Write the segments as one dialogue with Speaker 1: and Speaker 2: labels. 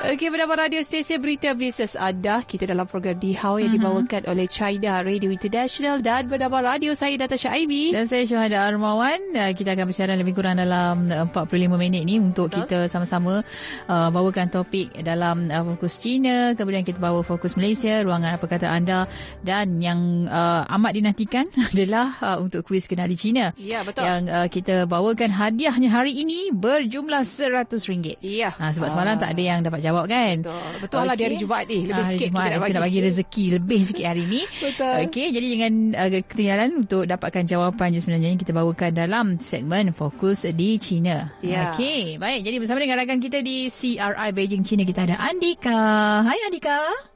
Speaker 1: Okey, bernama radio stesen berita bisnes anda. Kita dalam program Di How yang mm-hmm. dibawakan oleh China Radio International dan bernama radio saya Natasha Aimi.
Speaker 2: Dan saya Syuhada Armawan. Uh, kita akan bersiaran lebih kurang dalam 45 minit ni untuk Betul. kita sama-sama uh, bawakan topik dalam uh, fokus China. Kemudian kita bawa fokus Malaysia, ruangan apa kata anda. Dan yang uh, amat dinantikan adalah uh, untuk kuis kenali China.
Speaker 1: Ya, betul.
Speaker 2: Yang uh, kita bawakan hadiahnya hari ini berjumlah RM100.
Speaker 1: Ya.
Speaker 2: Uh, sebab semalam tak ada yang dapat jawab jawab kan.
Speaker 1: Betul. Betul okay. lah di hari Jumaat ni. Lebih
Speaker 2: ha,
Speaker 1: sikit
Speaker 2: Jumaat,
Speaker 1: kita, nak bagi.
Speaker 2: kita nak bagi rezeki lebih sikit hari ni.
Speaker 1: Betul.
Speaker 2: Okey, jadi jangan uh, ketinggalan untuk dapatkan jawapan je sebenarnya yang kita bawakan dalam segmen Fokus di China.
Speaker 1: Ya.
Speaker 2: Okey, baik. Jadi bersama dengan rakan kita di CRI Beijing China kita ada Andika. Hai Andika.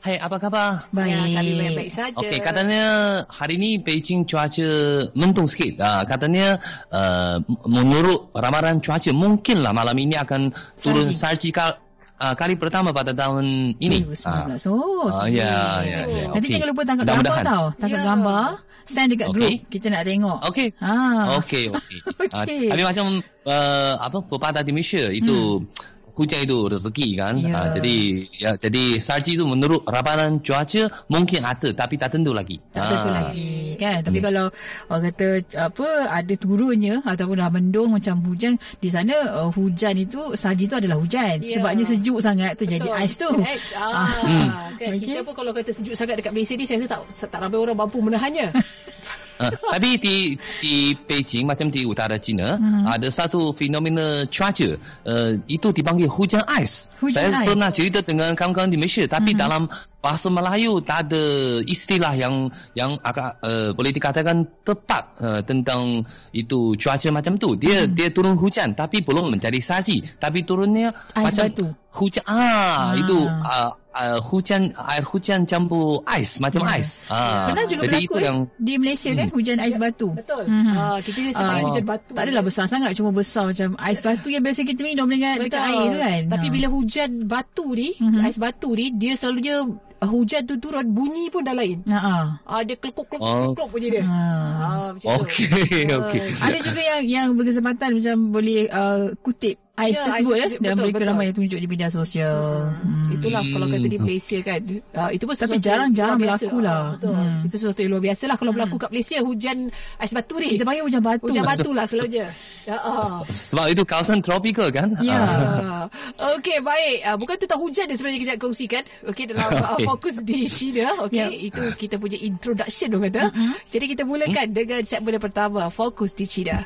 Speaker 3: Hai, apa khabar?
Speaker 2: Baik.
Speaker 1: Ya, kami baik-baik saja.
Speaker 3: Okey, katanya hari ni Beijing cuaca mendung sikit. Uh, katanya uh, menurut ramalan cuaca mungkinlah malam ini akan turun salji, salji kal uh, kali pertama pada tahun ini.
Speaker 2: 2019. Uh, oh,
Speaker 3: uh, ya, ya, ya.
Speaker 2: Nanti okay. jangan lupa tangkap gambar mudahan. tau. Tangkap yeah. gambar. Send dekat okay. group. Kita nak tengok.
Speaker 3: Okey.
Speaker 2: Ha.
Speaker 3: Okey, okey. okay. Uh, tapi macam uh, apa pepatah di Malaysia itu hmm hujan itu rezeki kan. Yeah. Uh, jadi ya jadi salji itu menurut ramalan cuaca mungkin ada tapi tak tentu lagi.
Speaker 2: Tak tentu uh. lagi kan. Tapi hmm. kalau orang kata apa ada turunnya ataupun dah mendung macam hujan di sana uh, hujan itu salji itu adalah hujan. Yeah. Sebabnya sejuk sangat tu Betul. jadi ais tu.
Speaker 1: Ais. Ah, hmm. kan okay. kita pun kalau kata sejuk sangat dekat Malaysia ni saya rasa tak tak ramai orang mampu menahannya.
Speaker 3: Uh, tapi di di Beijing macam di utara China uh-huh. ada satu fenomena cuaca uh, itu dipanggil hujan ais. Hujan Saya ais. pernah cerita dengan kawan-kawan di Malaysia tapi uh-huh. dalam bahasa Melayu tak ada istilah yang yang agak uh, boleh dikatakan tepat uh, tentang itu cuaca macam tu. Dia uh-huh. dia turun hujan tapi belum menjadi salji tapi turunnya
Speaker 2: ais
Speaker 3: macam
Speaker 2: batu.
Speaker 3: hujan ah, ah. itu uh, uh, hujan air hujan campur ais macam yeah. ais.
Speaker 2: Ah. Pernah juga Jadi berlaku itu yang di Malaysia kan hmm. hujan ais ya, batu.
Speaker 1: Betul. Hmm. Ah kita ni sebab uh, hujan batu.
Speaker 2: Tak adalah besar sangat cuma besar macam ais batu yang biasa kita minum dengan dekat air kan.
Speaker 1: Tapi ha. bila hujan batu ni, hmm. ais batu ni dia selalunya uh, hujan tu turun bunyi pun dah lain. Ha ah. Uh, dia kelukuk kelukuk oh. kelukuk bunyi dia.
Speaker 3: Ha. Ah, okey okey.
Speaker 2: Ada juga yang yang berkesempatan macam boleh uh, kutip ais ya, tersebut ya dan betul, mereka betul. ramai yang tunjuk di media sosial.
Speaker 1: Hmm. Itulah kalau kata di Malaysia kan. Uh, itu pun
Speaker 2: tapi jarang-jarang berlaku lah.
Speaker 1: Hmm. Itu sesuatu yang luar biasa lah kalau berlaku hmm. kat Malaysia hujan ais batu ni.
Speaker 2: Kita panggil hujan batu.
Speaker 1: Hujan batu lah selalunya.
Speaker 3: Ya, uh. Sebab itu kawasan tropikal kan?
Speaker 1: Ya. Uh. Okey, baik. Uh, bukan tentang hujan yang sebenarnya kita nak kongsikan. Okey, dalam okay. uh, fokus di China. Okey, yeah. itu kita punya introduction orang kata. Uh-huh. Jadi kita mulakan uh-huh. dengan segmen pertama, fokus di China.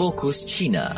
Speaker 4: Fokus China.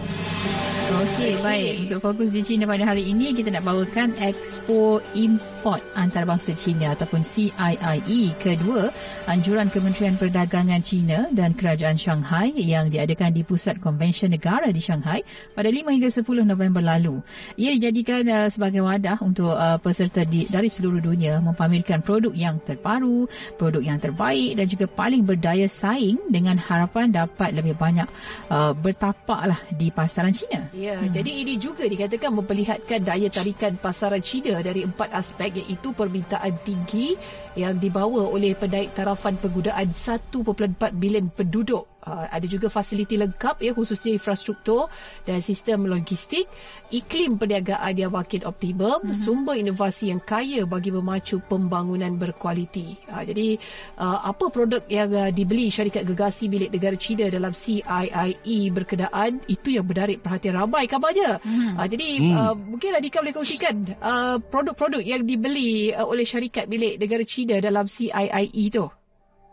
Speaker 2: Okey, baik. Untuk fokus di China pada hari ini, kita nak bawakan Expo Import Antarabangsa China ataupun CIIE kedua anjuran Kementerian Perdagangan China dan Kerajaan Shanghai yang diadakan di Pusat Konvensyen Negara di Shanghai pada 5 hingga 10 November lalu. Ia dijadikan uh, sebagai wadah untuk uh, peserta di, dari seluruh dunia mempamerkan produk yang terbaru, produk yang terbaik dan juga paling berdaya saing dengan harapan dapat lebih banyak uh, bertapaklah di pasaran China.
Speaker 1: Ya, hmm. jadi ini juga dikatakan memperlihatkan daya tarikan pasaran China dari empat aspek iaitu permintaan tinggi yang dibawa oleh penaik tarafan penggunaan 1.4 bilion penduduk Uh, ada juga fasiliti lengkap ya khususnya infrastruktur dan sistem logistik, iklim perniagaan yang makin optimum, mm-hmm. sumber inovasi yang kaya bagi memacu pembangunan berkualiti. Uh, jadi uh, apa produk yang uh, dibeli syarikat gegasi milik negara China dalam CIIE berkenaan itu yang menarik perhatian ramai kabarnya. Mm-hmm. Uh, jadi mm. uh, mungkin Radika boleh kongsikan uh, produk-produk yang dibeli uh, oleh syarikat milik negara China dalam CIIE itu.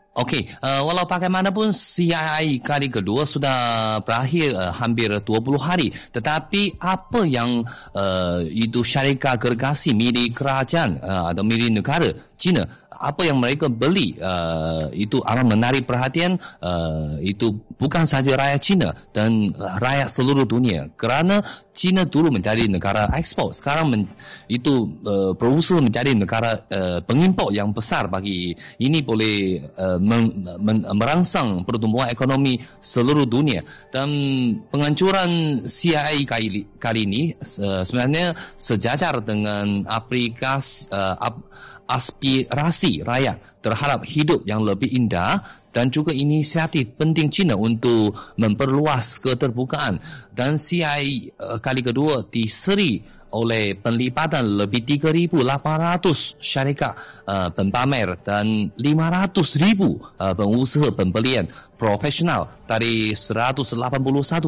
Speaker 3: Okey, uh, walau bagaimanapun CII kali kedua sudah berakhir uh, hampir 20 hari. Tetapi apa yang uh, itu syarikat gergasi milik kerajaan uh, atau milik negara China apa yang mereka beli uh, itu amat menarik perhatian uh, itu bukan sahaja rakyat China dan rakyat seluruh dunia. Kerana China dulu menjadi negara ekspor sekarang men, itu uh, berusaha menjadi negara uh, pengimport yang besar bagi ini boleh uh, men, men, merangsang pertumbuhan ekonomi seluruh dunia. Dan penghancuran CIA kali, kali ini uh, sebenarnya sejajar dengan aplikasi uh, ap, aspirasi rakyat terhadap hidup yang lebih indah dan juga inisiatif penting China untuk memperluas keterbukaan dan CI uh, kali kedua diseri oleh penlipatan lebih 3,800 syarikat uh, pempamer dan 500,000 uh, pengusaha pembelian profesional dari 181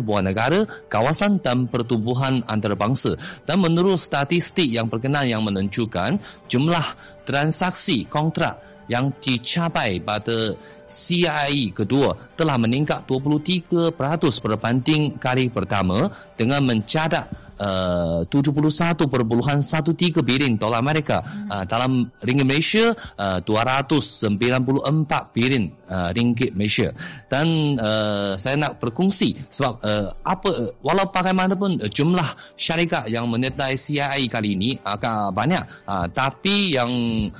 Speaker 3: buah negara, kawasan dan pertubuhan antarabangsa. Dan menurut statistik yang berkenaan yang menunjukkan jumlah transaksi kontrak yang dicapai pada CII kedua telah meningkat 23% berbanding kali pertama dengan mencatat uh, 71.13 bilion dolar Amerika. Hmm. uh, dalam ringgit Malaysia uh, 294 bilion uh, ringgit Malaysia. Dan uh, saya nak berkongsi sebab uh, apa walau bagaimanapun uh, jumlah syarikat yang menyertai CII kali ini agak banyak. Uh, tapi yang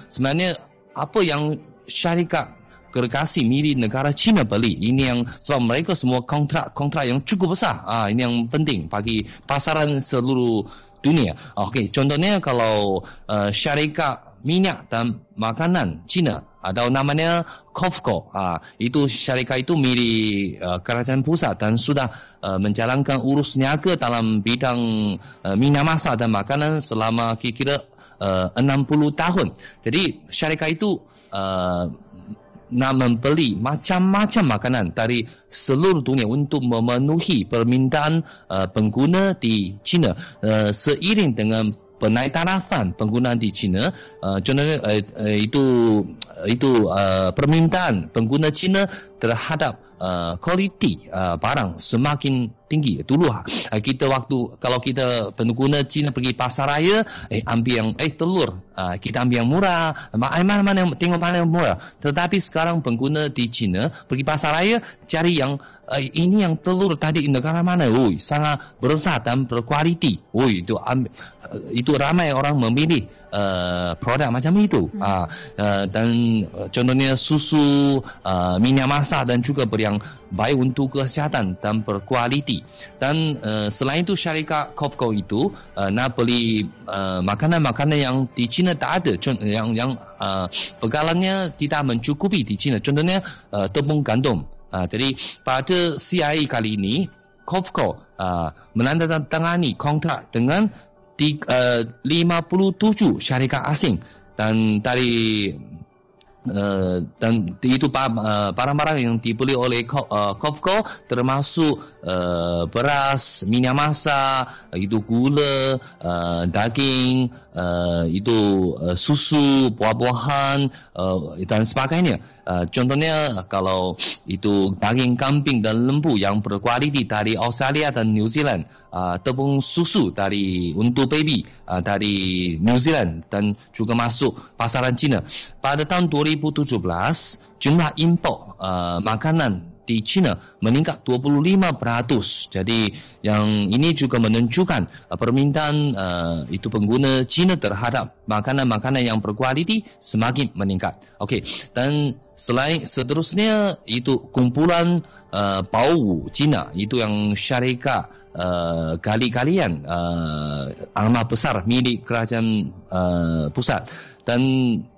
Speaker 3: sebenarnya apa yang syarikat gergasi milik negara China beli. Ini yang sebab mereka semua kontrak-kontrak yang cukup besar. Ah ini yang penting bagi pasaran seluruh dunia. Okey, contohnya kalau uh, syarikat minyak dan makanan China ada namanya COFCO. Ah itu syarikat itu milik uh, kerajaan pusat dan sudah uh, menjalankan urus niaga dalam bidang uh, minyak masak dan makanan selama kira-kira uh, 60 tahun. Jadi syarikat itu uh, nak membeli macam-macam makanan dari seluruh dunia untuk memenuhi permintaan uh, pengguna di China uh, seiring dengan penaik tarafan penggunaan di China uh, contohnya uh, uh, itu itu uh, permintaan pengguna China terhadap uh, kualiti uh, barang semakin tinggi dulu uh, kita waktu kalau kita pengguna China pergi pasar raya eh ambil yang eh telur. Uh, kita ambil yang murah. Mana mana yang tengok mana yang murah. Tetapi sekarang pengguna di China pergi pasar raya cari yang uh, ini yang telur tadi negara mana? Oi sangat besar dan berkualiti. Oi itu ambil, uh, itu ramai orang memilih uh, produk macam itu. Hmm. uh, uh, dan uh, contohnya susu uh, minyak masak dan juga yang baik untuk kesihatan dan berkualiti. Dan uh, selain itu syarikat Copco itu uh, nak beli uh, makanan-makanan yang di China tak ada, yang yang uh, pegalannya tidak mencukupi di China. Contohnya uh, tepung gandum. Uh, jadi pada CII kali ini Copco uh, menandatangani kontrak dengan di, uh, 57 syarikat asing dan dari Uh, dan itu uh, barang-barang yang dibeli oleh uh, Cofco termasuk beras, minyak masak, itu gula, daging, itu susu, buah-buahan dan sebagainya. Uh, contohnya kalau itu daging kambing dan lembu yang berkualiti dari Australia dan New Zealand, uh, tepung susu dari untuk baby uh, dari New Zealand dan juga masuk pasaran China. Pada tahun 2017, jumlah import uh, makanan di China meningkat 25%. Jadi yang ini juga menunjukkan uh, permintaan uh, itu pengguna China terhadap makanan-makanan yang berkualiti semakin meningkat. Okey, dan selain seterusnya itu kumpulan uh, bau China itu yang syarikat uh, kali-kalian uh, amat besar milik kerajaan uh, pusat dan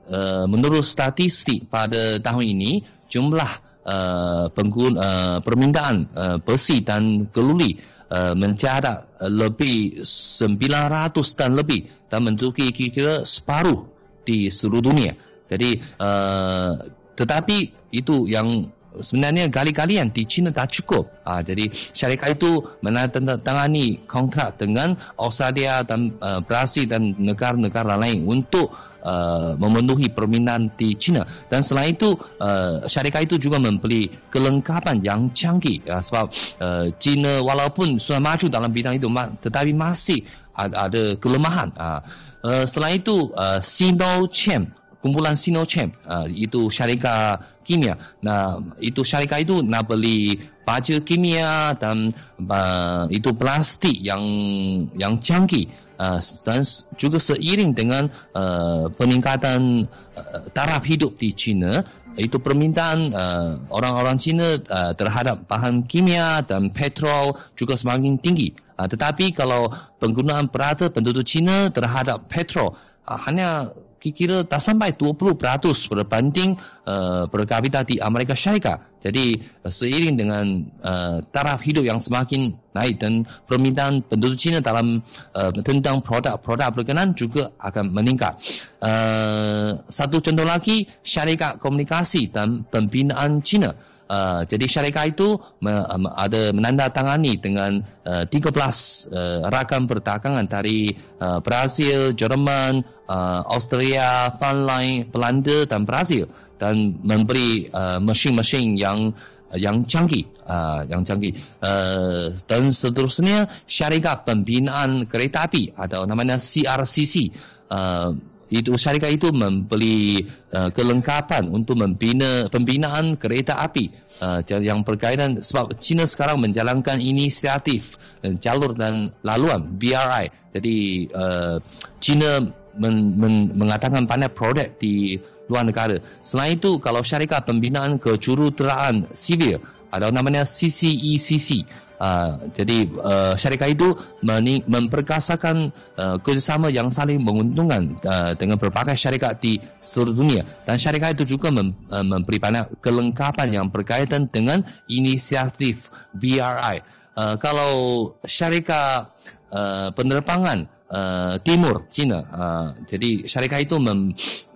Speaker 3: uh, menurut statistik pada tahun ini jumlah uh, pengguna uh, permintaan uh, besi dan keluli uh, mencatat uh, lebih 900 tan lebih dan menduduki kira-kira separuh di seluruh dunia. Jadi uh, tetapi itu yang sebenarnya kali-kalian di China tak cukup. Ha, jadi syarikat itu menandatangani kontrak dengan Australia dan uh, Brazil dan negara-negara lain untuk uh, memenuhi permintaan di China. Dan selain itu, uh, syarikat itu juga membeli kelengkapan yang canggih. Ya, sebab uh, China walaupun sudah maju dalam bidang itu, tetapi masih ada, ada kelemahan. Uh, uh, selain itu, uh, Sinochem kumpulan Sinochem uh, itu syarikat kimia. Nah, itu syarikat itu nak beli baja kimia dan uh, itu plastik yang yang canggih. Uh, dan juga seiring dengan uh, peningkatan uh, taraf hidup di China, itu permintaan uh, orang-orang Cina uh, terhadap bahan kimia dan petrol juga semakin tinggi. Uh, tetapi kalau penggunaan perata penduduk Cina terhadap petrol uh, hanya kira-kira tak sampai 20% berbanding uh, per kapita di Amerika Syarikat. Jadi uh, seiring dengan uh, taraf hidup yang semakin naik dan permintaan penduduk Cina dalam uh, tentang produk-produk berkenaan juga akan meningkat. Uh, satu contoh lagi, syarikat komunikasi dan pembinaan Cina. Uh, jadi syarikat itu uh, ada menandatangani dengan uh, 13 uh, rakan perdagangan dari uh, Brazil, Jerman, uh, Austria, Finland, Belanda dan Brazil dan memberi uh, mesin-mesin yang yang canggih, uh, yang canggih. Uh, dan seterusnya syarikat pembinaan kereta api atau namanya CRCC. Uh, itu syarikat itu membeli uh, kelengkapan untuk membina pembinaan kereta api. Uh, yang berkaitan sebab China sekarang menjalankan inisiatif uh, jalur dan laluan BRI jadi uh, China men, men, mengatakan banyak produk di luar negara. Selain itu kalau syarikat pembinaan kejuruteraan sivil ada namanya CCECC Uh, jadi uh, syarikat itu memperkasakan uh, kerjasama yang saling menguntungkan uh, dengan berbagai syarikat di seluruh dunia dan syarikat itu juga mem, uh, memberi banyak kelengkapan yang berkaitan dengan inisiatif BRI. Uh, kalau syarikat uh, penerbangan uh, timur China, uh, jadi syarikat itu mem,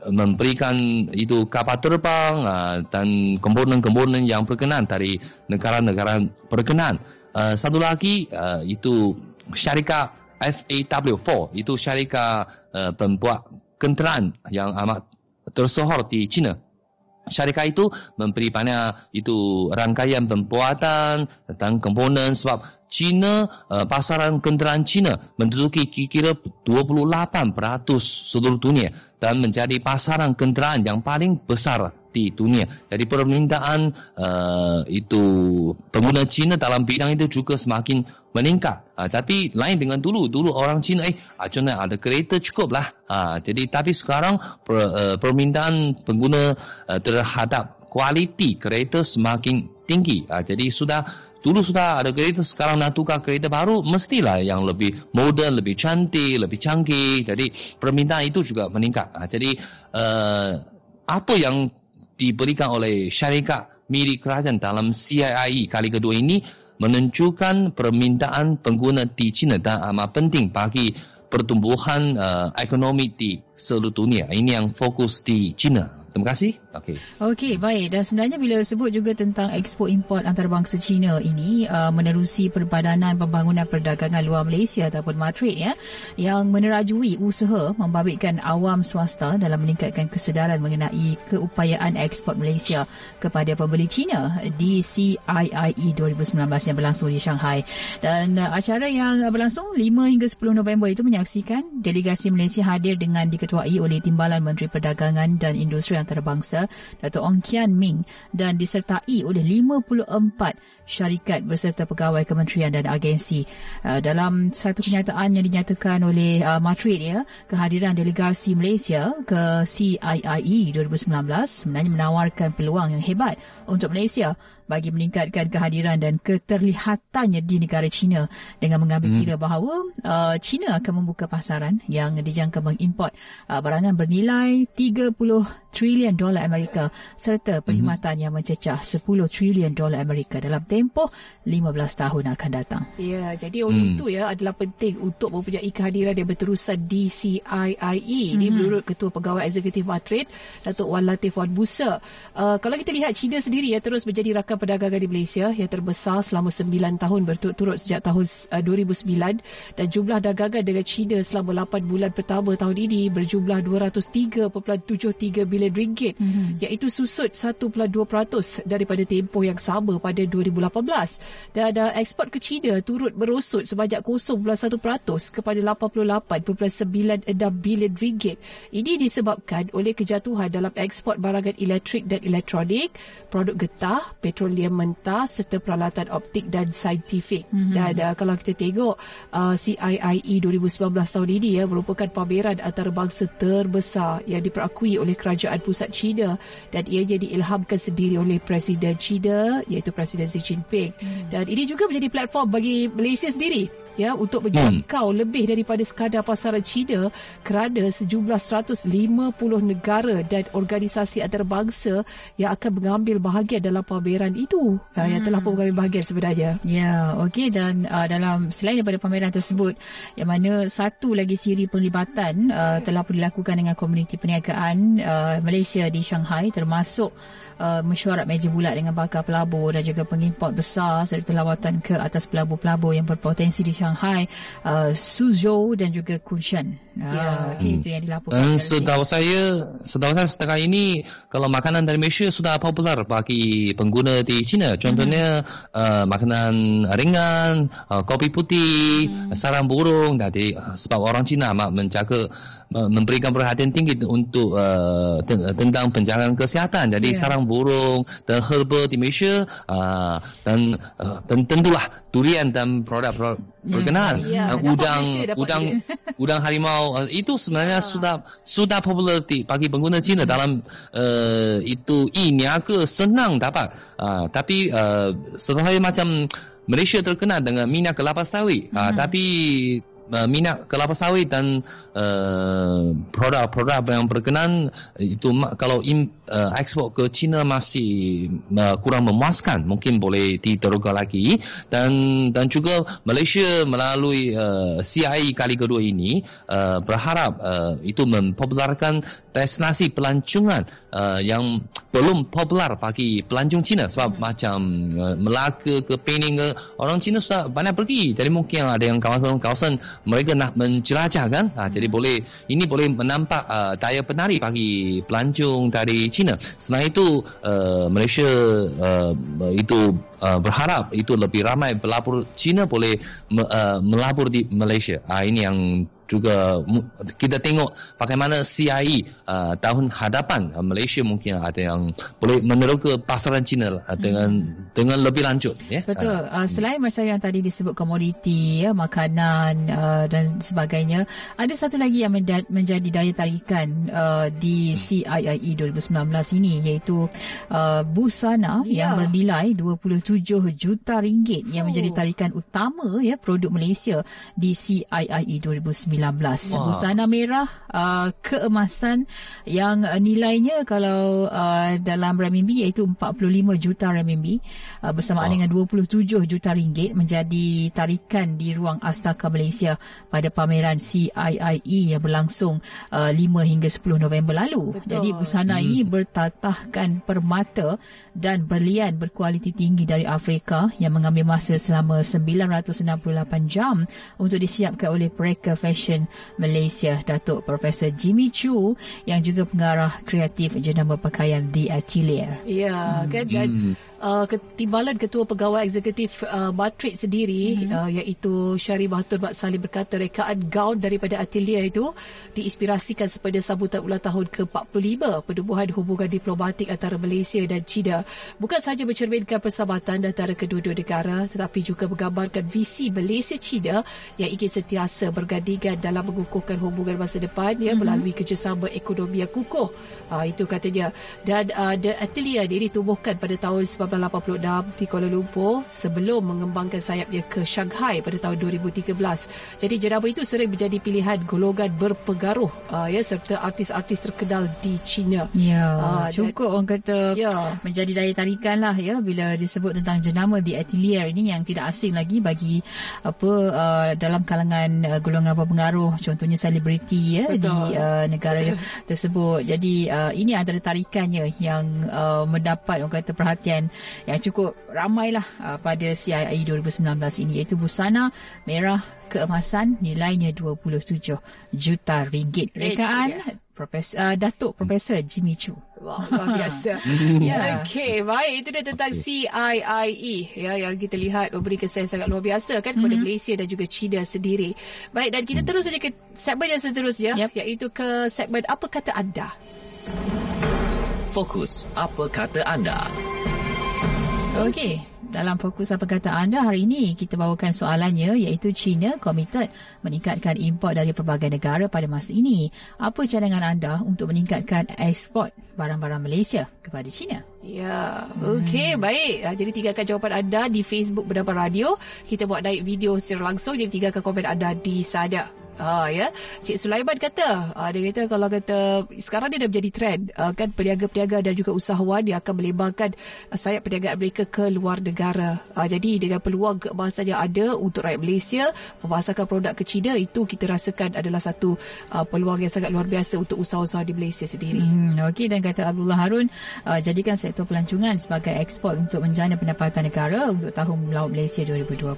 Speaker 3: memberikan itu kapal terbang uh, dan komponen-komponen yang berkenan dari negara-negara berkenan. Uh, satu lagi uh, itu syarikat FAW4 itu syarikat uh, pembuat kenderaan yang amat tersohor di China. Syarikat itu memberi banyak itu rangkaian pembuatan tentang komponen sebab China uh, pasaran kenderaan China menduduki kira-kira 28% seluruh dunia dan menjadi pasaran kenderaan yang paling besar di dunia. Jadi permintaan uh, itu pengguna Cina dalam bidang itu juga semakin meningkat. Uh, tapi lain dengan dulu, dulu orang Cina eh cuma ada kereta cukup lah. Uh, jadi tapi sekarang per, uh, permintaan pengguna uh, terhadap kualiti kereta semakin tinggi. Uh, jadi sudah Dulu sudah ada kereta, sekarang nak tukar kereta baru, mestilah yang lebih moden, lebih cantik, lebih canggih. Jadi permintaan itu juga meningkat. Jadi uh, apa yang diberikan oleh syarikat milik kerajaan dalam CIIE kali kedua ini menunjukkan permintaan pengguna di China dan amat penting bagi pertumbuhan uh, ekonomi di seluruh dunia. Ini yang fokus di China. Terima kasih.
Speaker 2: Okey. Okey, baik. Dan sebenarnya bila sebut juga tentang ekspor import antarabangsa China ini uh, menerusi Perbadanan Pembangunan Perdagangan Luar Malaysia ataupun MATRID ya, yang menerajui usaha membabitkan awam swasta dalam meningkatkan kesedaran mengenai keupayaan ekspor Malaysia kepada pembeli China di CIIE 2019 yang berlangsung di Shanghai. Dan uh, acara yang berlangsung 5 hingga 10 November itu menyaksikan delegasi Malaysia hadir dengan diketuai oleh Timbalan Menteri Perdagangan dan Industri antarabangsa Dato' Ong Kian Ming dan disertai oleh 54 syarikat berserta pegawai kementerian dan agensi. Uh, dalam satu kenyataan yang dinyatakan oleh uh, Matrid ya, kehadiran delegasi Malaysia ke CIIE 2019 sebenarnya menawarkan peluang yang hebat untuk Malaysia bagi meningkatkan kehadiran dan keterlihatannya di negara China dengan mengambil hmm. kira bahawa uh, China akan membuka pasaran yang dijangka mengimport uh, barangan bernilai 30 trilion dolar Amerika serta perkhidmatan hmm. yang mencecah 10 trilion dolar Amerika dalam tempoh 15 tahun akan datang.
Speaker 1: Ya, jadi oleh hmm. itu ya adalah penting untuk mempunyai kehadiran yang berterusan di CIIE. Hmm. Ini menurut Ketua Pegawai Eksekutif Madrid, Datuk Wan Latif Wan Busa. Uh, kalau kita lihat China sendiri ya terus menjadi rakan Jumlah perdagangan di Malaysia yang terbesar selama 9 tahun berturut-turut sejak tahun 2009 dan jumlah dagangan dengan China selama 8 bulan pertama tahun ini berjumlah 203.73 bilion ringgit mm-hmm. iaitu susut 1.2% daripada tempoh yang sama pada 2018 dan uh, ekspor ke China turut merosot sebanyak 0.1% kepada 88.96 bilion ringgit. Ini disebabkan oleh kejatuhan dalam ekspor barangan elektrik dan elektronik, produk getah, petroleum mentah serta peralatan optik dan saintifik. Mm-hmm. Dan uh, kalau kita tengok uh, CIIE 2019 tahun ini ya merupakan pameran antarabangsa terbesar yang diperakui oleh kerajaan pusat China dan ianya diilhamkan sendiri oleh Presiden China iaitu Presiden Xi Jinping. Mm. Dan ini juga menjadi platform bagi Malaysia sendiri ya untuk menjangkau hmm. lebih daripada sekadar pasaran China kerana sejumlah 150 negara dan organisasi antarabangsa yang akan mengambil bahagian dalam pameran itu hmm. yang telah pun mengambil bahagian sebenarnya.
Speaker 2: Ya, okey dan uh, dalam selain daripada pameran tersebut yang mana satu lagi siri penglibatan uh, telah pun dilakukan dengan komuniti perniagaan uh, Malaysia di Shanghai termasuk uh, mesyuarat meja bulat dengan bakal pelabur dan juga pengimport besar serta lawatan ke atas pelabur-pelabur yang berpotensi di Shanghai, uh, Suzhou dan juga Kunshan.
Speaker 3: Ya, yeah. okay, hmm. itu yang dilaporkan. Dan setahu saya, setahu saya sekarang ini kalau makanan dari Malaysia sudah popular bagi pengguna di China. Contohnya hmm. uh, makanan ringan, uh, kopi putih, hmm. sarang burung. Jadi uh, sebab orang China mak menjaga memberikan perhatian tinggi untuk uh, tentang penjagaan kesihatan. Jadi yeah. sarang burung dan herba di Malaysia uh, dan uh, tentulah durian dan produk-produk berkenaan. Yeah. Uh, udang udang udang harimau uh, itu sebenarnya yeah. sudah sudah popular di bagi pengguna Cina dalam uh, itu niaga senang dapat. Uh, tapi uh, sebenarnya macam Malaysia terkenal dengan minyak kelapa sawit. Uh, hmm. Tapi uh, minyak kelapa sawit dan uh, produk-produk yang berkenan itu kalau im, uh, ekspor ke China masih uh, kurang memuaskan. Mungkin boleh diteroka lagi. Dan dan juga Malaysia melalui uh, CII kali kedua ini uh, berharap uh, itu mempopularkan destinasi pelancongan uh, yang belum popular bagi pelancong China. Sebab hmm. macam uh, Melaka ke Pening ke orang China sudah banyak pergi. Jadi mungkin ada yang kawasan-kawasan mereka nak menjelajah kan? Ha, jadi boleh ini boleh menampak uh, daya penari bagi pelancong dari China selain itu uh, Malaysia uh, itu uh, berharap itu lebih ramai pelabur China boleh uh, melabur di Malaysia. Ha, ini yang juga kita tengok bagaimana CIE uh, tahun hadapan uh, Malaysia mungkin ada yang boleh meneroka pasaran China uh, dengan hmm. dengan lebih lanjut
Speaker 2: ya. Betul. Uh, selain macam yang tadi disebut komoditi ya makanan uh, dan sebagainya ada satu lagi yang menjadi daya tarikan uh, di CIIE 2019 ini iaitu uh, busana ya. yang bernilai 27 juta ringgit yang menjadi tarikan utama ya produk Malaysia di CIIE 2019 Busana merah uh, keemasan yang uh, nilainya kalau uh, dalam renminbi iaitu 45 juta renminbi uh, bersamaan wow. dengan 27 juta ringgit menjadi tarikan di ruang Astaka Malaysia pada pameran CIIE yang berlangsung uh, 5 hingga 10 November lalu. Betul. Jadi busana hmm. ini bertatahkan permata dan berlian berkualiti tinggi dari Afrika yang mengambil masa selama 968 jam untuk disiapkan oleh Pereka Fashion Malaysia Datuk Profesor Jimmy Chu yang juga pengarah kreatif jenama pakaian The Atelier.
Speaker 1: Ya, hmm. kan dan hmm uh, ketimbalan ketua pegawai eksekutif uh, Matrix sendiri mm-hmm. uh, iaitu Syari Bahatur Mak Salim berkata rekaan gaun daripada atelier itu diinspirasikan sepada sambutan ulang tahun ke-45 pertubuhan hubungan diplomatik antara Malaysia dan China bukan sahaja mencerminkan persahabatan antara kedua-dua negara tetapi juga menggambarkan visi Malaysia-China yang ingin sentiasa bergandingan dalam mengukuhkan hubungan masa depan ya, mm-hmm. melalui kerjasama ekonomi yang kukuh uh, itu katanya dan uh, the atelier ini ditumbuhkan pada tahun 1986 di Kuala Lumpur sebelum mengembangkan sayapnya ke Shanghai pada tahun 2013. Jadi jenama itu sering menjadi pilihan golongan berpengaruh uh, ya serta artis-artis terkenal di China.
Speaker 2: Ya, uh, cukup orang kata ya. menjadi daya tarikan lah ya bila disebut tentang jenama di Atelier ini yang tidak asing lagi bagi apa uh, dalam kalangan uh, golongan berpengaruh contohnya selebriti ya Betul. di uh, negara tersebut. Jadi uh, ini antara tarikannya yang uh, mendapat orang kata perhatian yang cukup ramailah uh, pada CII 2019 ini iaitu busana merah keemasan nilainya 27 juta ringgit. Rekaan Profesor uh, Datuk Profesor Jimmy Chu.
Speaker 1: Wah, luar biasa. ya, okey, baik. Itu dia tentang okay. CIIE ya yang kita lihat memberi kesan sangat luar biasa kan kepada mm-hmm. Malaysia dan juga China sendiri. Baik, dan kita terus saja ke segmen yang seterusnya yep. iaitu ke segmen apa kata anda.
Speaker 4: Fokus apa kata anda.
Speaker 2: Okey, dalam fokus apa kata anda hari ini kita bawakan soalannya iaitu China komited meningkatkan import dari pelbagai negara pada masa ini. Apa cadangan anda untuk meningkatkan ekspor barang-barang Malaysia kepada China?
Speaker 1: Ya, okey, hmm. baik. Ah, jadi tinggalkan jawapan anda di Facebook Bernama Radio. Kita buat naik video secara langsung. Jadi tinggalkan komen anda di sana. Ha ya. Cik Sulaiman kata, ha, dia kata kalau kata sekarang dia dah menjadi trend ha, kan peniaga-peniaga dan juga usahawan dia akan melebarkan uh, sayap perniagaan mereka ke luar negara. Ha, jadi dengan peluang keemasan yang ada untuk rakyat Malaysia memasarkan produk ke China itu kita rasakan adalah satu uh, peluang yang sangat luar biasa untuk usaha-usaha di Malaysia sendiri.
Speaker 2: Hmm, okey dan kata Abdullah Harun uh, jadikan sektor pelancongan sebagai ekspor untuk menjana pendapatan negara untuk tahun laut Malaysia 2020.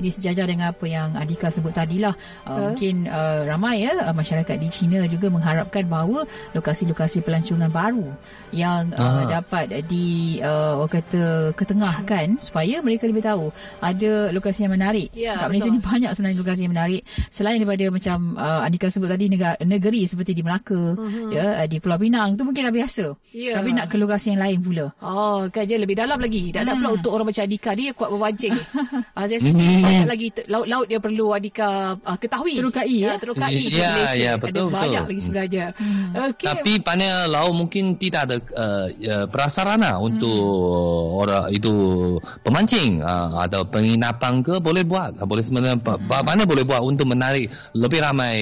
Speaker 2: Ini sejajar dengan apa yang Adika sebut tadilah. Uh, uh. Mungkin mungkin uh, ramai ya uh, masyarakat di China juga mengharapkan bahawa lokasi-lokasi pelancongan baru yang uh, dapat di uh, orang kata ketengahkan supaya mereka lebih tahu ada lokasi yang menarik. Ya, Kat Malaysia ni banyak sebenarnya lokasi yang menarik selain daripada macam uh, Andika sebut tadi negara, negeri seperti di Melaka uh-huh. ya di Pulau Pinang tu mungkin dah biasa. Ya. Tapi nak ke lokasi yang lain pula.
Speaker 1: Oh kan dia lebih dalam lagi. Tak hmm. pula untuk orang macam Andika dia kuat memancing. uh, saya rasa lagi laut-laut dia perlu Andika uh, ketahui.
Speaker 2: Terukai terukai
Speaker 1: ya terukai
Speaker 3: ya ya betul
Speaker 1: ada banyak lagi sebenarnya
Speaker 3: hmm. okay. tapi pada laut mungkin tidak ada uh, uh, prasarana hmm. untuk orang itu pemancing uh, atau penginapan ke boleh buat boleh sebenarnya hmm. mana boleh buat untuk menarik lebih ramai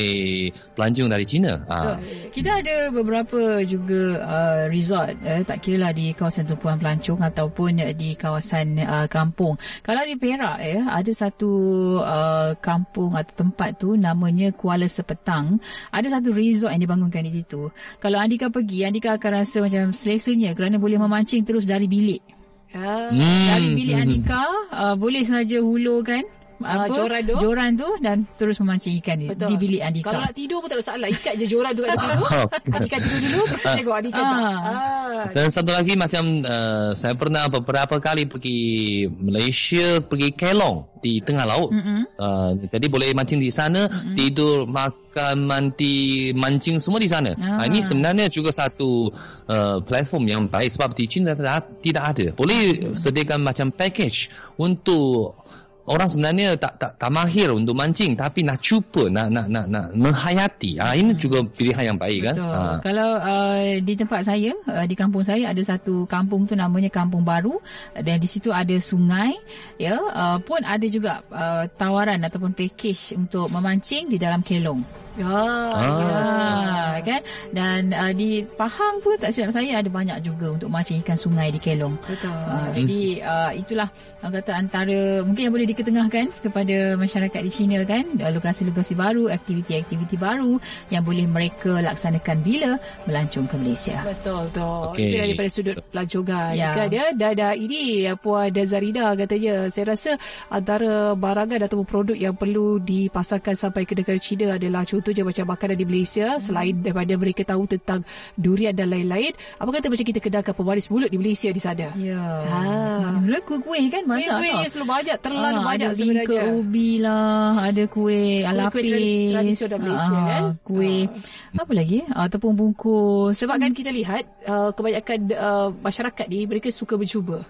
Speaker 3: pelancong dari China
Speaker 2: uh. kita ada beberapa juga uh, resort eh, tak kira lah di kawasan tumpuan pelancong ataupun di kawasan uh, kampung kalau di Perak eh, ada satu uh, kampung atau tempat tu nama namanya Kuala Sepetang. Ada satu resort yang dibangunkan di situ. Kalau Andika pergi, Andika akan rasa macam selesanya kerana boleh memancing terus dari bilik. Hmm. Dari bilik Andika, uh, boleh saja hulurkan Ah, apa joran tu joran tu dan terus memancing ikan di, di bilik Andika.
Speaker 1: Kalau nak tidur pun tak ada masalah. Ikat je joran tu kat tidur. Andika tidur dulu, besok tengok Andika. Ah.
Speaker 3: Ah. Dan satu lagi macam uh, saya pernah beberapa kali pergi Malaysia, pergi Kelong di tengah laut. Mm-hmm. Uh, jadi boleh mancing di sana, mm-hmm. tidur, makan, mandi, mancing semua di sana. Ah. Uh, ini sebenarnya juga satu uh, platform yang baik sebab di China tidak, tidak ada. Boleh sediakan macam package untuk orang sebenarnya tak tak tak mahir untuk mancing tapi nak cuba nak nak nak nak menghayati ah ha, ini juga pilihan yang baik kan?
Speaker 2: Betul. kan ha. kalau uh, di tempat saya uh, di kampung saya ada satu kampung tu namanya kampung baru dan di situ ada sungai ya uh, pun ada juga uh, tawaran ataupun package untuk memancing di dalam kelong Ya, ah. ya kan? Dan uh, di Pahang pun tak silap saya ada banyak juga untuk mancing ikan sungai di Kelong. Betul. Uh, jadi uh, itulah orang kata antara mungkin yang boleh diketengahkan kepada masyarakat di China kan, lokasi-lokasi baru, aktiviti-aktiviti baru yang boleh mereka laksanakan bila melancong ke Malaysia.
Speaker 1: Betul tu. Okay. Itu daripada sudut pelancongan ya. kan ya. Dan uh, ini Puan Dazarida katanya, saya rasa antara barangan atau produk yang perlu dipasarkan sampai ke negara China adalah contohnya macam makanan di Malaysia. Hmm. selain daripada mereka tahu tentang durian dan lain-lain apa kata macam kita kedahkan pewaris mulut di Malaysia di sana?
Speaker 2: Ya. Ha. kuih-kuih kan banyak
Speaker 1: kuih, kuih selalu banyak terlalu ha, banyak
Speaker 2: ada
Speaker 1: sebenarnya.
Speaker 2: ada ubi lah ada kuih alapis.
Speaker 1: kuih tradisional Malaysia ha, kan?
Speaker 2: kuih. Ha. apa lagi? Ataupun bungkus.
Speaker 1: Sebab kan kita lihat uh, kebanyakan uh, masyarakat ni mereka suka mencuba.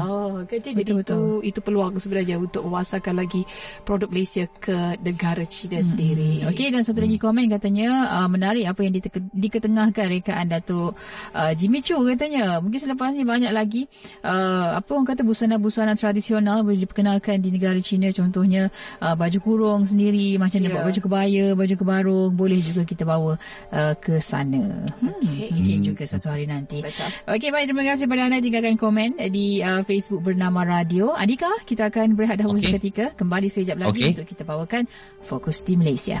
Speaker 1: Oh, kan jadi betul, itu itu peluang sebenarnya untuk memasarkan lagi produk Malaysia ke negara China hmm. sendiri.
Speaker 2: Okey dan satu lagi komen katanya uh, menarik apa yang diketengahkan rekaan Datuk uh, Jimmy Choo katanya. Mungkin selepas ni banyak lagi uh, apa orang kata busana-busana tradisional boleh diperkenalkan di negara China contohnya uh, baju kurung sendiri macam yeah. baju kebaya, baju kebarung boleh juga kita bawa uh, ke sana. Hmm, okay. Mungkin hmm. juga satu hari nanti. Okey baik terima kasih pada anda tinggalkan komen di uh, Facebook bernama Radio. Adika kita akan berehat dahulu okay. seketika kembali sekejap lagi okay. untuk kita bawakan Fokus di Malaysia.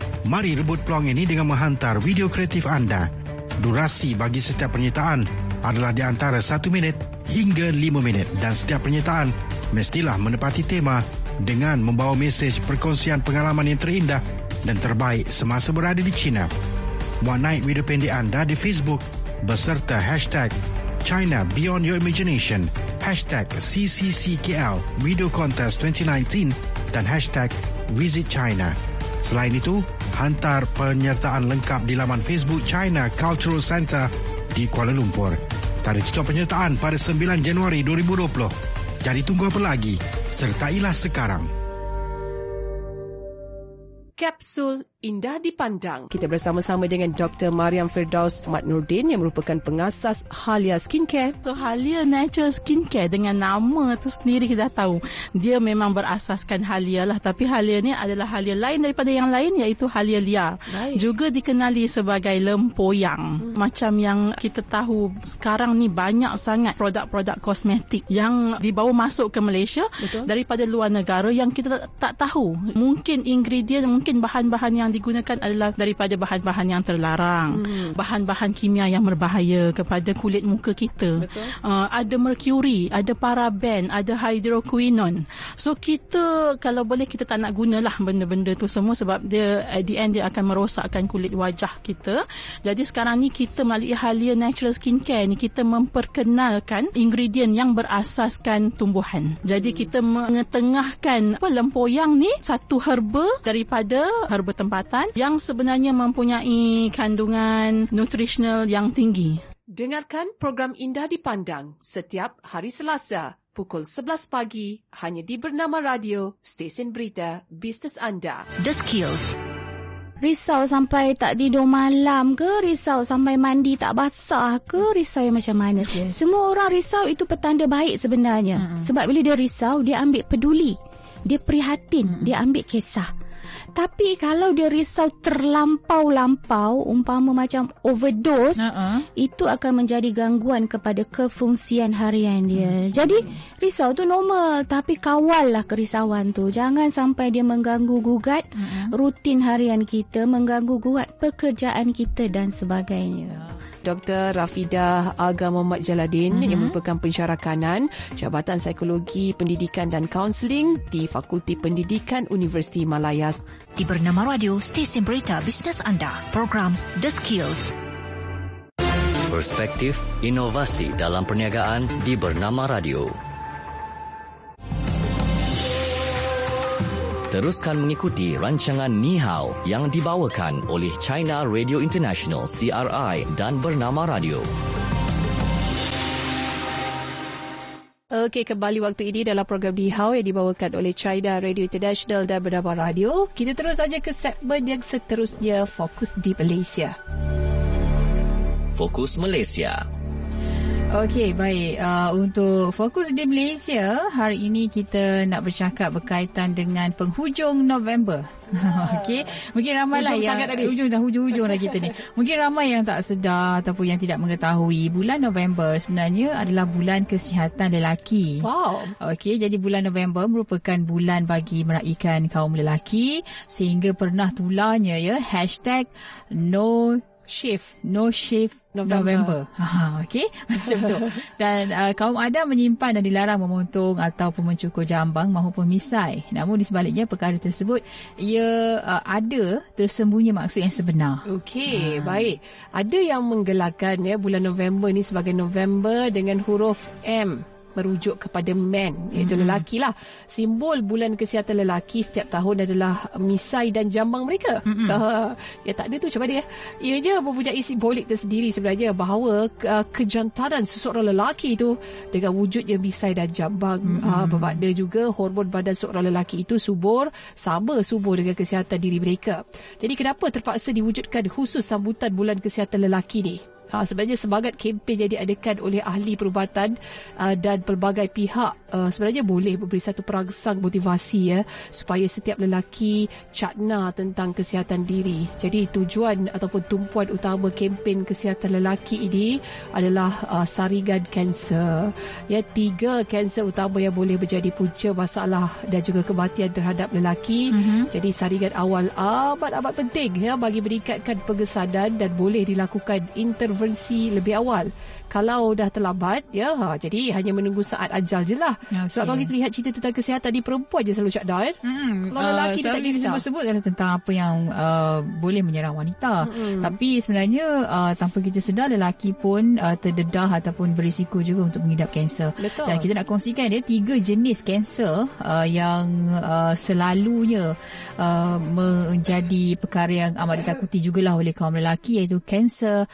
Speaker 5: Mari rebut peluang ini dengan menghantar video kreatif anda. Durasi bagi setiap penyertaan adalah di antara 1 minit hingga 5 minit dan setiap penyertaan mestilah menepati tema dengan membawa mesej perkongsian pengalaman yang terindah dan terbaik semasa berada di China. Muat naik video pendek anda di Facebook beserta hashtag China Beyond Your Imagination, hashtag CCCKL Video Contest 2019 dan hashtag Visit China. Selain itu, hantar penyertaan lengkap di laman Facebook China Cultural Center di Kuala Lumpur. Tarikh tutup penyertaan pada 9 Januari 2020. Jadi tunggu apa lagi? Sertailah sekarang.
Speaker 6: Kapsul Indah Dipandang. Kita bersama-sama dengan Dr. Mariam Firdaus Mat Nurdin yang merupakan pengasas Halia Skincare.
Speaker 7: So Halia Natural Skincare dengan nama tu sendiri kita dah tahu. Dia memang berasaskan Halia lah. Tapi Halia ni adalah Halia lain daripada yang lain iaitu Halia liar. Baik. Juga dikenali sebagai lempoyang. Hmm. Macam yang kita tahu sekarang ni banyak sangat produk-produk kosmetik yang dibawa masuk ke Malaysia Betul. daripada luar negara yang kita tak tahu. Mungkin ingredient, mungkin bahan-bahan yang yang digunakan adalah daripada bahan-bahan yang terlarang, hmm. bahan-bahan kimia yang berbahaya kepada kulit muka kita. Uh, ada merkuri, ada paraben, ada hydroquinone. So kita kalau boleh kita tak nak gunalah benda-benda tu semua sebab dia at the end dia akan merosakkan kulit wajah kita. Jadi sekarang ni kita melalui Halia Natural Skincare ni kita memperkenalkan ingredient yang berasaskan tumbuhan. Jadi kita mengetengahkan apa lempoyang ni satu herba daripada herba tempat kesihatan yang sebenarnya mempunyai kandungan nutrisional yang tinggi.
Speaker 6: Dengarkan program Indah Dipandang setiap hari Selasa pukul 11 pagi hanya di Bernama Radio, stesen berita bisnes anda.
Speaker 8: The Skills Risau sampai tak tidur malam ke? Risau sampai mandi tak basah ke? Risau yang macam mana? Yes. Semua orang risau itu petanda baik sebenarnya. Mm-hmm. Sebab bila dia risau, dia ambil peduli. Dia prihatin. Mm-hmm. Dia ambil kisah. Tapi kalau dia risau terlampau-lampau, umpama macam overdose, uh-uh. itu akan menjadi gangguan kepada kefungsian harian dia. Hmm. Jadi risau tu normal, tapi kawallah kerisauan tu. Jangan sampai dia mengganggu gugat uh-uh. rutin harian kita, mengganggu gugat pekerjaan kita dan sebagainya.
Speaker 6: Dr. Rafidah Aga Muhammad Jaladin mm-hmm. yang merupakan pensyarah kanan Jabatan Psikologi Pendidikan dan Kaunseling di Fakulti Pendidikan Universiti Malaya.
Speaker 8: Di Bernama Radio, stesen berita bisnes anda, program The Skills.
Speaker 4: Perspektif inovasi dalam perniagaan di Bernama Radio. Teruskan mengikuti rancangan Ni Hao yang dibawakan oleh China Radio International CRI dan Bernama Radio.
Speaker 1: Okey, kembali waktu ini dalam program Ni Hao yang dibawakan oleh China Radio International dan Bernama Radio. Kita terus saja ke segmen yang seterusnya, Fokus di Malaysia.
Speaker 4: Fokus Malaysia.
Speaker 2: Okey, baik. Uh, untuk fokus di Malaysia, hari ini kita nak bercakap berkaitan dengan penghujung November. Okey, mungkin ramai lah yang sangat tadi. hujung dah hujung-hujung dah kita ni. Mungkin ramai yang tak sedar ataupun yang tidak mengetahui bulan November sebenarnya adalah bulan kesihatan lelaki.
Speaker 1: Wow.
Speaker 2: Okey, jadi bulan November merupakan bulan bagi meraihkan kaum lelaki sehingga pernah tularnya ya hashtag no shift no shift November. November. Ha, okey. Macam tu. Dan uh, kaum Adam menyimpan dan dilarang memotong ataupun mencukur jambang maupun misai. Namun di sebaliknya perkara tersebut ia uh, ada tersembunyi maksud yang sebenar.
Speaker 1: Okey, ha. baik. Ada yang menggelarkan ya bulan November ni sebagai November dengan huruf M merujuk kepada man iaitu mm-hmm. lelaki lah simbol bulan kesihatan lelaki setiap tahun adalah misai dan jambang mereka mm-hmm. uh, ya tak ada tu macam mana ya ianya mempunyai simbolik tersendiri sebenarnya bahawa uh, kejantanan seseorang lelaki itu dengan wujudnya misai dan jambang mm-hmm. uh, bermakna juga hormon badan seorang lelaki itu subur sama subur dengan kesihatan diri mereka jadi kenapa terpaksa diwujudkan khusus sambutan bulan kesihatan lelaki ni uh, sebenarnya semangat kempen yang diadakan oleh ahli perubatan uh, dan pelbagai pihak uh, sebenarnya boleh memberi satu perangsang motivasi ya supaya setiap lelaki cakna tentang kesihatan diri. Jadi tujuan ataupun tumpuan utama kempen kesihatan lelaki ini adalah uh, saringan kanser. Ya tiga kanser utama yang boleh menjadi punca masalah dan juga kematian terhadap lelaki. Mm-hmm. Jadi saringan awal amat-amat penting ya bagi meningkatkan pengesanan dan boleh dilakukan intervensi lebih awal. Kalau dah terlambat ya ha, jadi hanya menunggu saat ajal je lah. Okay. sebab kalau kita lihat cerita tentang kesihatan di perempuan je selalu cak kan hmm. kalau uh, lelaki
Speaker 2: tak disebut-sebut adalah tentang apa yang uh, boleh menyerang wanita. Hmm. tapi sebenarnya uh, tanpa kita sedar lelaki pun uh, terdedah ataupun berisiko juga untuk mengidap kanser. Dan kita nak kongsikan dia tiga jenis kanser uh, yang uh, selalunya uh, menjadi perkara yang amat ditakuti jugalah oleh kaum lelaki iaitu kanser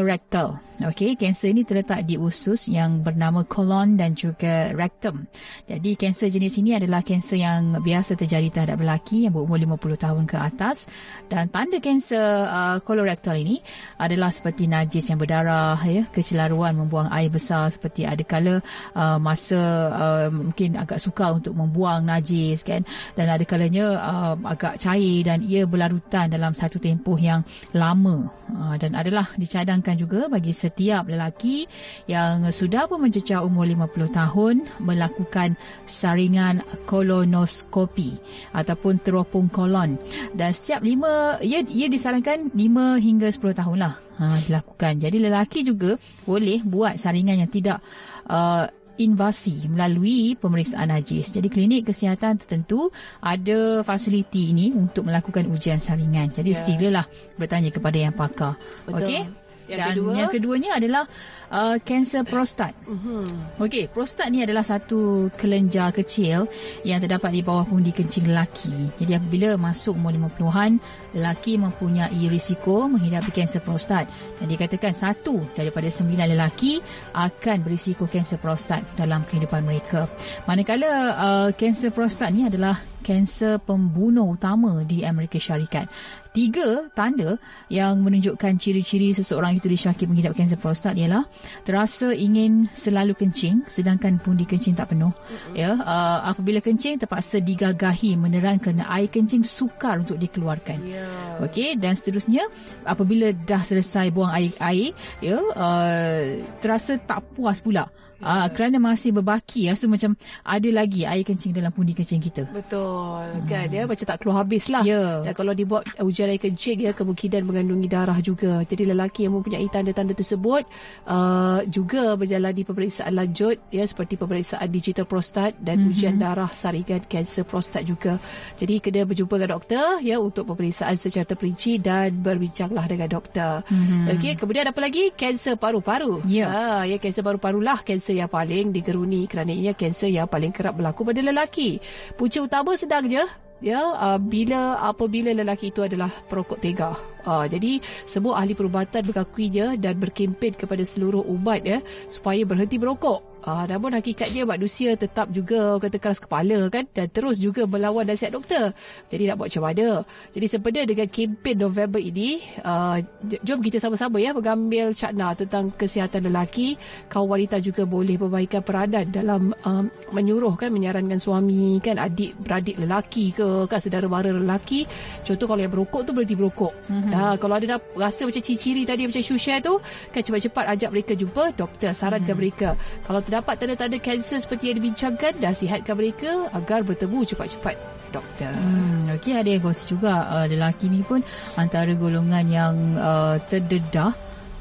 Speaker 2: colorectal Okey, kanser ini terletak di usus yang bernama colon dan juga rectum. Jadi kanser jenis ini adalah kanser yang biasa terjadi terhadap lelaki yang berumur 50 tahun ke atas. Dan tanda kanser uh, colorectal ini adalah seperti najis yang berdarah ya, kecelaruan membuang air besar seperti ada kala uh, masa uh, mungkin agak sukar untuk membuang najis kan. Dan ada kalanya uh, agak cair dan ia berlarutan dalam satu tempoh yang lama. Uh, dan adalah dicadangkan juga bagi setiap lelaki yang sudah pun mencecah umur 50 tahun melakukan saringan kolonoskopi ataupun teropong kolon dan setiap lima ia, ia disarankan 5 hingga 10 tahun lah ha, dilakukan jadi lelaki juga boleh buat saringan yang tidak uh, invasi melalui pemeriksaan najis. Jadi klinik kesihatan tertentu ada fasiliti ini untuk melakukan ujian saringan. Jadi yeah. silalah bertanya kepada yang pakar. Okey. Yang Dan kedua? yang keduanya adalah uh, kanser prostat. Uh-huh. Okey, prostat ni adalah satu kelenjar kecil yang terdapat di bawah pundi kencing lelaki. Jadi apabila masuk umur 50-an, lelaki mempunyai risiko menghidapi kanser prostat. Dan dikatakan satu daripada sembilan lelaki akan berisiko kanser prostat dalam kehidupan mereka. Manakala uh, kanser prostat ni adalah kanser pembunuh utama di Amerika Syarikat tiga tanda yang menunjukkan ciri-ciri seseorang itu disyaki mengidap kanser prostat ialah terasa ingin selalu kencing sedangkan pundi kencing tak penuh mm-hmm. ya uh, apabila kencing terpaksa digagahi meneran kerana air kencing sukar untuk dikeluarkan yeah. okey dan seterusnya apabila dah selesai buang air air ya uh, terasa tak puas pula Ah, kerana masih berbaki rasa macam ada lagi air kencing dalam pundi kencing kita.
Speaker 1: Betul. Hmm. Kan ya macam tak keluar habis lah.
Speaker 2: Yeah.
Speaker 1: Dan kalau dibuat ujian air kencing ya kemungkinan mengandungi darah juga. Jadi lelaki yang mempunyai tanda-tanda tersebut uh, juga berjalani pemeriksaan lanjut ya seperti pemeriksaan digital prostat dan mm-hmm. ujian darah saringan kanser prostat juga. Jadi kena berjumpa dengan doktor ya untuk pemeriksaan secara terperinci dan berbincanglah dengan doktor. Mm-hmm. Okey, kemudian apa lagi? Kanser paru-paru.
Speaker 2: Yeah.
Speaker 1: Ha, ya kanser paru-paru lah kanser kanser yang paling digeruni kerana ia kanser yang paling kerap berlaku pada lelaki. Punca utama je ya uh, bila apabila lelaki itu adalah perokok tega. Uh, jadi semua ahli perubatan berkakuinya dan berkempen kepada seluruh umat ya supaya berhenti berokok. Uh, namun hakikatnya manusia tetap juga kata keras kepala kan dan terus juga melawan nasihat doktor. Jadi nak buat macam mana? Jadi sempena dengan kempen November ini, uh, jom kita sama-sama ya mengambil cakna tentang kesihatan lelaki. Kaum wanita juga boleh membaikan peranan dalam um, menyuruh kan menyarankan suami kan adik beradik lelaki ke kan saudara mara lelaki. Contoh kalau yang berokok tu berhenti berokok. Mm-hmm. Uh, kalau ada dah rasa macam ciri-ciri tadi macam Shusha tu kan cepat-cepat ajak mereka jumpa doktor sarankan mm-hmm. mereka. Kalau terdapat tanda-tanda kanser seperti yang dibincangkan, nasihatkan mereka agar bertemu cepat-cepat doktor.
Speaker 2: Hmm, Okey, ada yang gosip juga uh, lelaki ni pun antara golongan yang uh, terdedah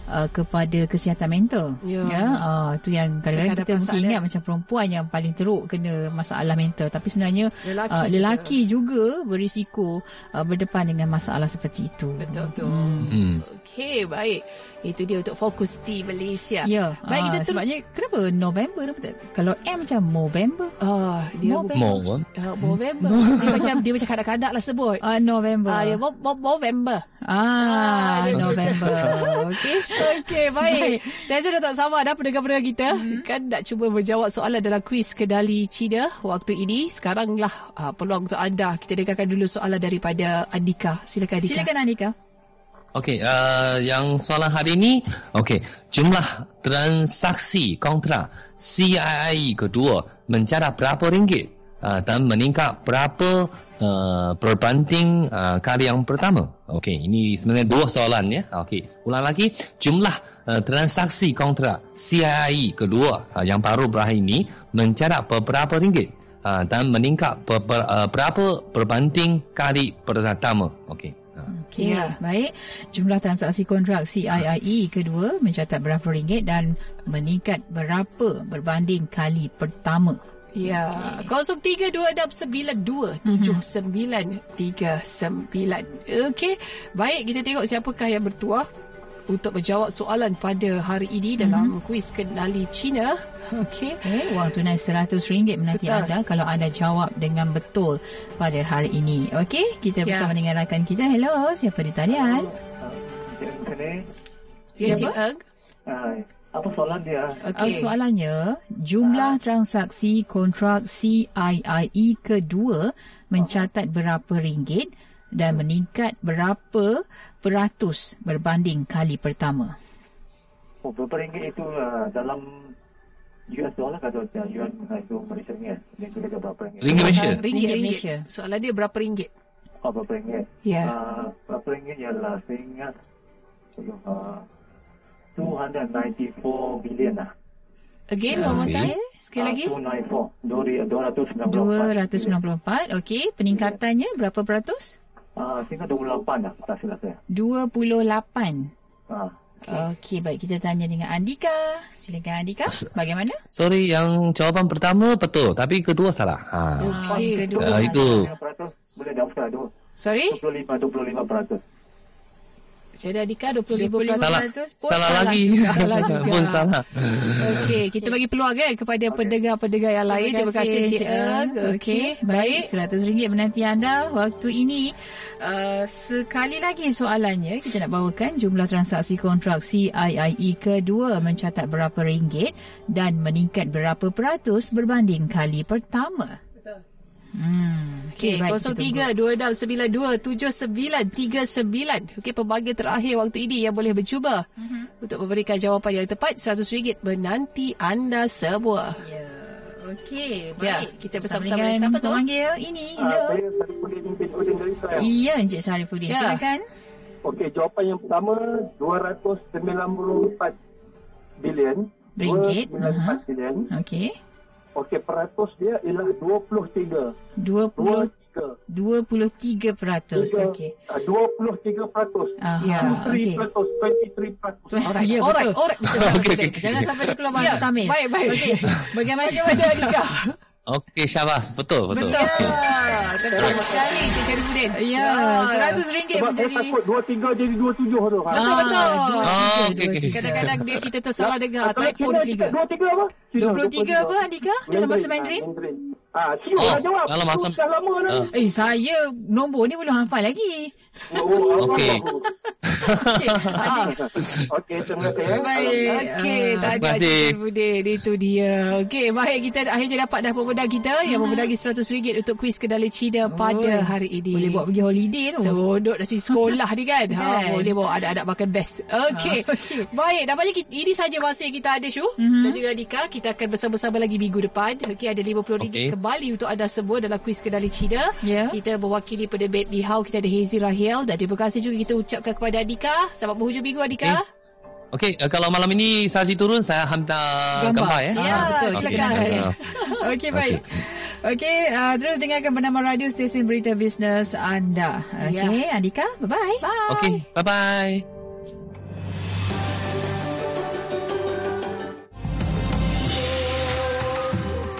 Speaker 2: uh, kepada kesihatan mental. Ya, ya uh, tu yang kadang-kadang kita mungkin ingat macam perempuan yang paling teruk kena masalah mental tapi sebenarnya lelaki, uh, lelaki juga. juga berisiko uh, berdepan dengan masalah seperti itu.
Speaker 1: Betul tu. Hmm. hmm. Okey, baik. Itu dia untuk fokus di Malaysia.
Speaker 2: Ya. Baik uh, kita tu sebabnya kenapa November Kalau M macam November.
Speaker 1: Ah, uh, dia
Speaker 3: November.
Speaker 1: Uh, November. dia macam dia macam kadak-kadak lah sebut.
Speaker 2: Uh, November.
Speaker 1: Ah, uh, ya November.
Speaker 2: Ah, uh, November. Okey.
Speaker 1: Okey, baik. baik. Saya rasa dah tak sabar dah pendengar-pendengar kita. Hmm. Kan nak cuba menjawab soalan dalam kuis kedali Cina waktu ini. Sekaranglah uh, peluang untuk anda. Kita dengarkan dulu soalan daripada Andika. Silakan Andika.
Speaker 2: Silakan Andika.
Speaker 3: Okey, uh, yang soalan hari ini, okey, jumlah transaksi kontrak CII kedua mencatat berapa ringgit uh, dan meningkat berapa uh, berbanding uh, kali yang pertama. Okey, ini sebenarnya dua soalan ya. Okey, ulang lagi, jumlah uh, transaksi kontrak CII kedua uh, yang baru berakhir ini mencatat berapa ringgit uh, dan meningkat ber, ber, uh, berapa berbanding kali pertama. Okey.
Speaker 2: Okey, ya. baik. Jumlah transaksi kontrak CIIE kedua mencatat berapa ringgit dan meningkat berapa berbanding kali pertama.
Speaker 1: Ya, okay. 0326927939. Okey, baik kita tengok siapakah yang bertuah untuk menjawab soalan pada hari ini dalam mm-hmm. kuis kenali Cina. Okey.
Speaker 2: Okay, wang tunai RM100 menanti betul. anda kalau anda jawab dengan betul pada hari ini. Okey, kita ya. bersama dengan rakan kita. Hello, siapa di talian?
Speaker 1: Siapa? Siapa?
Speaker 9: Hai. Apa soalan dia?
Speaker 2: Okay. Uh, soalannya, jumlah uh. transaksi kontrak CIIE kedua mencatat berapa ringgit dan meningkat berapa peratus berbanding kali pertama?
Speaker 9: Oh, berapa ringgit itu uh, dalam US dollar atau yuan itu Malaysia ni kan? Ringgit berapa ringgit?
Speaker 3: Ringgit Malaysia.
Speaker 1: Ringgit Malaysia. Soalan dia berapa ringgit?
Speaker 9: Oh, berapa ringgit?
Speaker 1: Ya. Yeah.
Speaker 9: Uh, berapa ringgit ialah saya ingat uh, 294 bilion lah.
Speaker 1: Again, one more time. Sekali lagi.
Speaker 9: 294.
Speaker 2: 294. Okey, peningkatannya berapa peratus?
Speaker 9: Ah, tinggal 28 dah tak silap saya.
Speaker 2: 28.
Speaker 9: Ah.
Speaker 2: Okey, baik kita tanya dengan Andika. Silakan Andika. Bagaimana?
Speaker 3: Sorry, yang jawapan pertama betul, tapi kedua salah. Ha.
Speaker 2: Okay. Kedua.
Speaker 3: Uh, itu.
Speaker 9: Boleh daftar tu.
Speaker 1: Sorry?
Speaker 9: 25 25%.
Speaker 1: Saya Adika 20
Speaker 3: salah, pun salah lagi.
Speaker 1: salah juga.
Speaker 3: pun salah.
Speaker 1: Okey kita bagi peluang kan kepada okay. pendengar-pendengar yang lain. Terima kasih Cik Eng okey baik.
Speaker 2: RM100 menanti anda. Waktu ini uh, sekali lagi soalannya kita nak bawakan jumlah transaksi kontrak CIIE kedua mencatat berapa ringgit dan meningkat berapa peratus berbanding kali pertama
Speaker 1: Hmm. Okey, okay, 0326927939. Okey, pembagian terakhir waktu ini yang boleh mencuba uh-huh. untuk memberikan jawapan yang tepat RM100 menanti anda semua.
Speaker 2: Ya. Yeah. Okey,
Speaker 1: ya, baik. Ya, kita bersama-sama dengan siapa tu?
Speaker 2: Panggil ini. Ah, Hello.
Speaker 9: saya Sarifuddin bin Udin dari saya.
Speaker 2: Iya, Encik Sarifuddin. Ya. Silakan.
Speaker 9: Okey, jawapan yang pertama 294 bilion.
Speaker 2: Ringgit.
Speaker 9: 294 uh-huh. bilion.
Speaker 2: Okey.
Speaker 9: Okey, peratus dia ialah 23.
Speaker 2: 20 23 peratus. Okey.
Speaker 9: 23 peratus.
Speaker 2: Ya.
Speaker 9: 23 peratus. 23 peratus.
Speaker 2: Alright, ya, alright, alright. Jangan sampai dia keluar bahasa ya, Tamil.
Speaker 1: Baik, baik.
Speaker 2: Okey. Bagaimana,
Speaker 1: Bagaimana Adika?
Speaker 3: Okey, Syabas. Betul, betul.
Speaker 1: Betul. Terima sekali, Cik Sharifudin.
Speaker 2: Ya, RM100
Speaker 9: Sebab
Speaker 2: menjadi...
Speaker 9: saya takut 23 jadi 27 tu.
Speaker 1: Betul, betul.
Speaker 3: Oh, okay, okay.
Speaker 1: Kadang-kadang dia kita tersalah dengar. Typo 23.
Speaker 9: 23 apa?
Speaker 2: 23 apa, Andika? Dalam bahasa Mandarin?
Speaker 9: Ah, siapa oh, jawab.
Speaker 3: Dalam bahasa...
Speaker 9: Dah lama dah.
Speaker 2: Uh. Eh, saya nombor ni belum hafal lagi.
Speaker 9: Oh,
Speaker 3: Okey.
Speaker 9: Okey, terima kasih.
Speaker 1: Baik. Okey, tadi Cik Budin. Itu dia. Okey, baik. Kita akhirnya dapat dah pemenang kita hmm. yang memenangi RM100 untuk kuis kedali Cina pada oh, hari ini.
Speaker 2: Boleh buat pergi holiday tu.
Speaker 1: Seronok dah cik sekolah ni kan. ha, boleh bawa anak-anak makan best. Okey. Ha, okay. Baik, nampaknya kita, ini saja masa yang kita ada, Syu. Mm-hmm. Dan juga Dika. Kita akan bersama-sama lagi minggu depan. Okey, ada RM50 okay. kembali untuk anda semua dalam kuis kedali Cina. Yeah. Kita mewakili penerbit Ni Hao. Kita ada Hazy Rahim. Daniel dan terima kasih juga kita ucapkan kepada Adika. Selamat berhujung minggu Adika.
Speaker 3: Okay. Okey, uh, kalau malam ini Saji turun, saya hantar gambar, gambar ya.
Speaker 1: Ya, betul. Silakan. Okey,
Speaker 2: okay, baik. Okey, uh, terus dengarkan bernama radio stesen berita bisnes anda. Okey, ya. Adika, bye-bye.
Speaker 1: Bye.
Speaker 3: Okey, bye-bye.